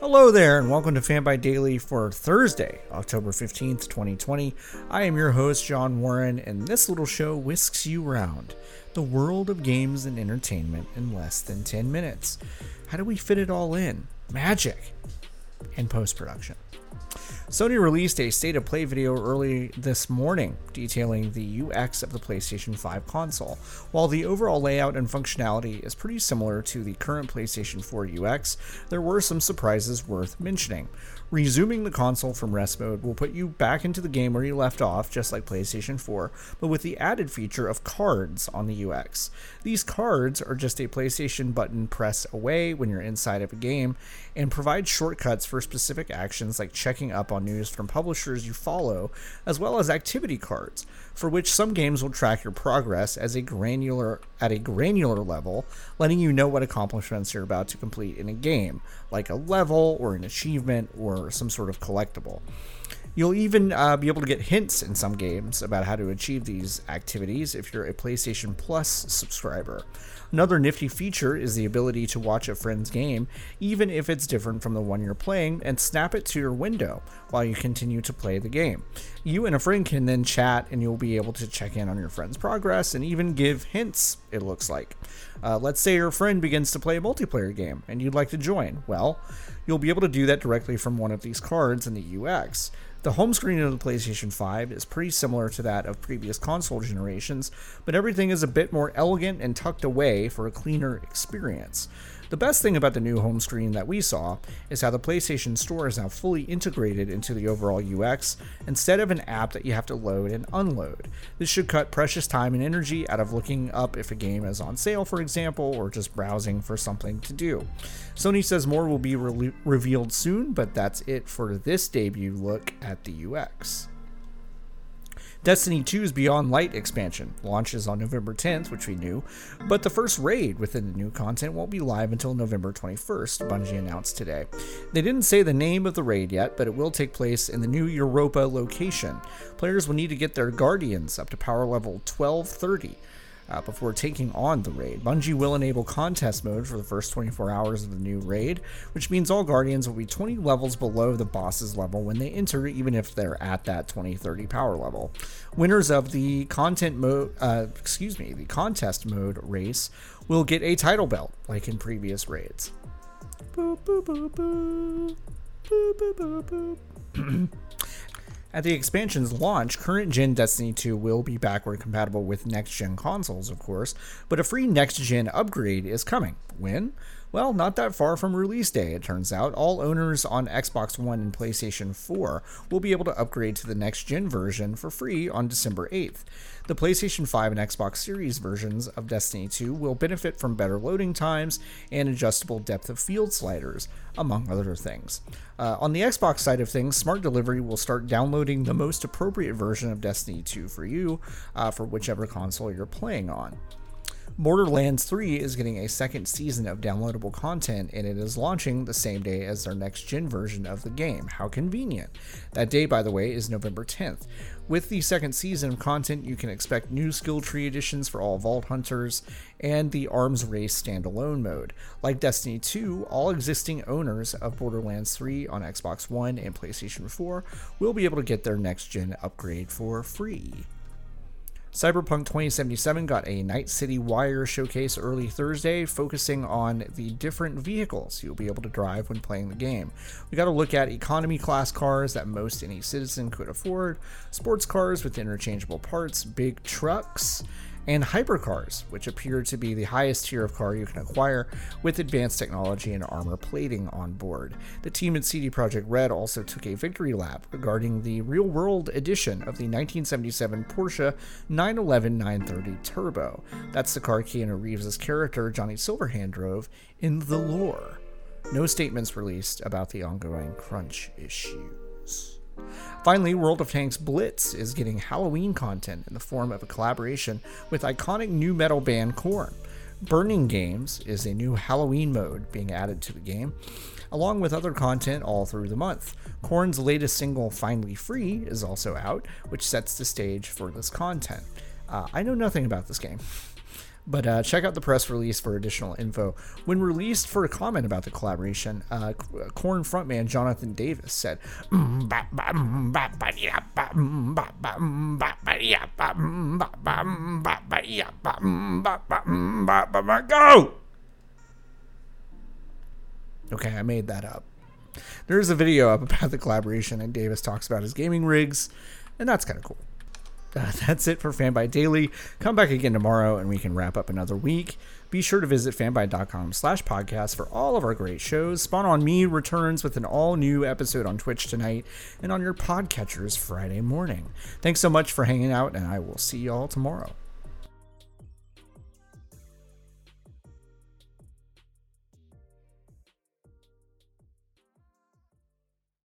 Hello there, and welcome to Fanbyte Daily for Thursday, October 15th, 2020. I am your host, John Warren, and this little show whisks you around the world of games and entertainment in less than 10 minutes. How do we fit it all in? Magic and post production. Sony released a state of play video early this morning detailing the UX of the PlayStation 5 console. While the overall layout and functionality is pretty similar to the current PlayStation 4 UX, there were some surprises worth mentioning. Resuming the console from rest mode will put you back into the game where you left off, just like PlayStation 4, but with the added feature of cards on the UX. These cards are just a PlayStation button press away when you're inside of a game and provide shortcuts for specific actions like checking up on news from publishers you follow, as well as activity cards for which some games will track your progress as a granular at a granular level, letting you know what accomplishments you're about to complete in a game, like a level or an achievement or some sort of collectible. You'll even uh, be able to get hints in some games about how to achieve these activities if you're a PlayStation Plus subscriber. Another nifty feature is the ability to watch a friend's game, even if it's different from the one you're playing, and snap it to your window while you continue to play the game. You and a friend can then chat, and you'll be able to check in on your friend's progress and even give hints, it looks like. Uh, let's say your friend begins to play a multiplayer game and you'd like to join. Well, you'll be able to do that directly from one of these cards in the UX. The home screen of the PlayStation 5 is pretty similar to that of previous console generations, but everything is a bit more elegant and tucked away for a cleaner experience. The best thing about the new home screen that we saw is how the PlayStation Store is now fully integrated into the overall UX instead of an app that you have to load and unload. This should cut precious time and energy out of looking up if a game is on sale, for example, or just browsing for something to do. Sony says more will be re- revealed soon, but that's it for this debut look at the UX. Destiny 2's Beyond Light expansion launches on November 10th, which we knew, but the first raid within the new content won't be live until November 21st, Bungie announced today. They didn't say the name of the raid yet, but it will take place in the new Europa location. Players will need to get their Guardians up to power level 1230 uh, before taking on the raid. Bungie will enable contest mode for the first 24 hours of the new raid, which means all Guardians will be 20 levels below the boss's level when they enter, even if they're at that 2030 power level. Winners of the content mode, uh, excuse me, the contest mode race will get a title belt, like in previous raids. Boop, boop, boop, At the expansion's launch, current gen Destiny 2 will be backward compatible with next gen consoles, of course, but a free next gen upgrade is coming. When? Well, not that far from release day, it turns out. All owners on Xbox One and PlayStation 4 will be able to upgrade to the next gen version for free on December 8th. The PlayStation 5 and Xbox Series versions of Destiny 2 will benefit from better loading times and adjustable depth of field sliders, among other things. Uh, on the Xbox side of things, Smart Delivery will start downloading the most appropriate version of Destiny 2 for you uh, for whichever console you're playing on. Borderlands 3 is getting a second season of downloadable content and it is launching the same day as their next gen version of the game. How convenient. That day, by the way, is November 10th. With the second season of content, you can expect new skill tree additions for all Vault Hunters and the Arms Race standalone mode. Like Destiny 2, all existing owners of Borderlands 3 on Xbox One and PlayStation 4 will be able to get their next gen upgrade for free. Cyberpunk 2077 got a Night City Wire showcase early Thursday, focusing on the different vehicles you'll be able to drive when playing the game. We got to look at economy class cars that most any citizen could afford, sports cars with interchangeable parts, big trucks, and hypercars, which appear to be the highest tier of car you can acquire with advanced technology and armor plating on board. The team at CD Projekt Red also took a victory lap regarding the real world edition of the 1977 Porsche 911 930 Turbo. That's the car Keanu Reeves' character Johnny Silverhand drove in The Lore. No statements released about the ongoing crunch issues. Finally, World of Tanks Blitz is getting Halloween content in the form of a collaboration with iconic nu metal band Korn. Burning Games is a new Halloween mode being added to the game, along with other content all through the month. Korn's latest single, Finally Free, is also out, which sets the stage for this content. Uh, I know nothing about this game. But uh, check out the press release for additional info. When released for a comment about the collaboration, uh, frontman Jonathan Davis said, Go! Okay, I made that up. There's a video up about the collaboration, and Davis talks about his gaming rigs, and that's kind of cool. Uh, that's it for Fanbyte Daily. Come back again tomorrow, and we can wrap up another week. Be sure to visit fanbyte.com slash podcast for all of our great shows. Spawn on Me returns with an all-new episode on Twitch tonight and on your podcatchers Friday morning. Thanks so much for hanging out, and I will see you all tomorrow.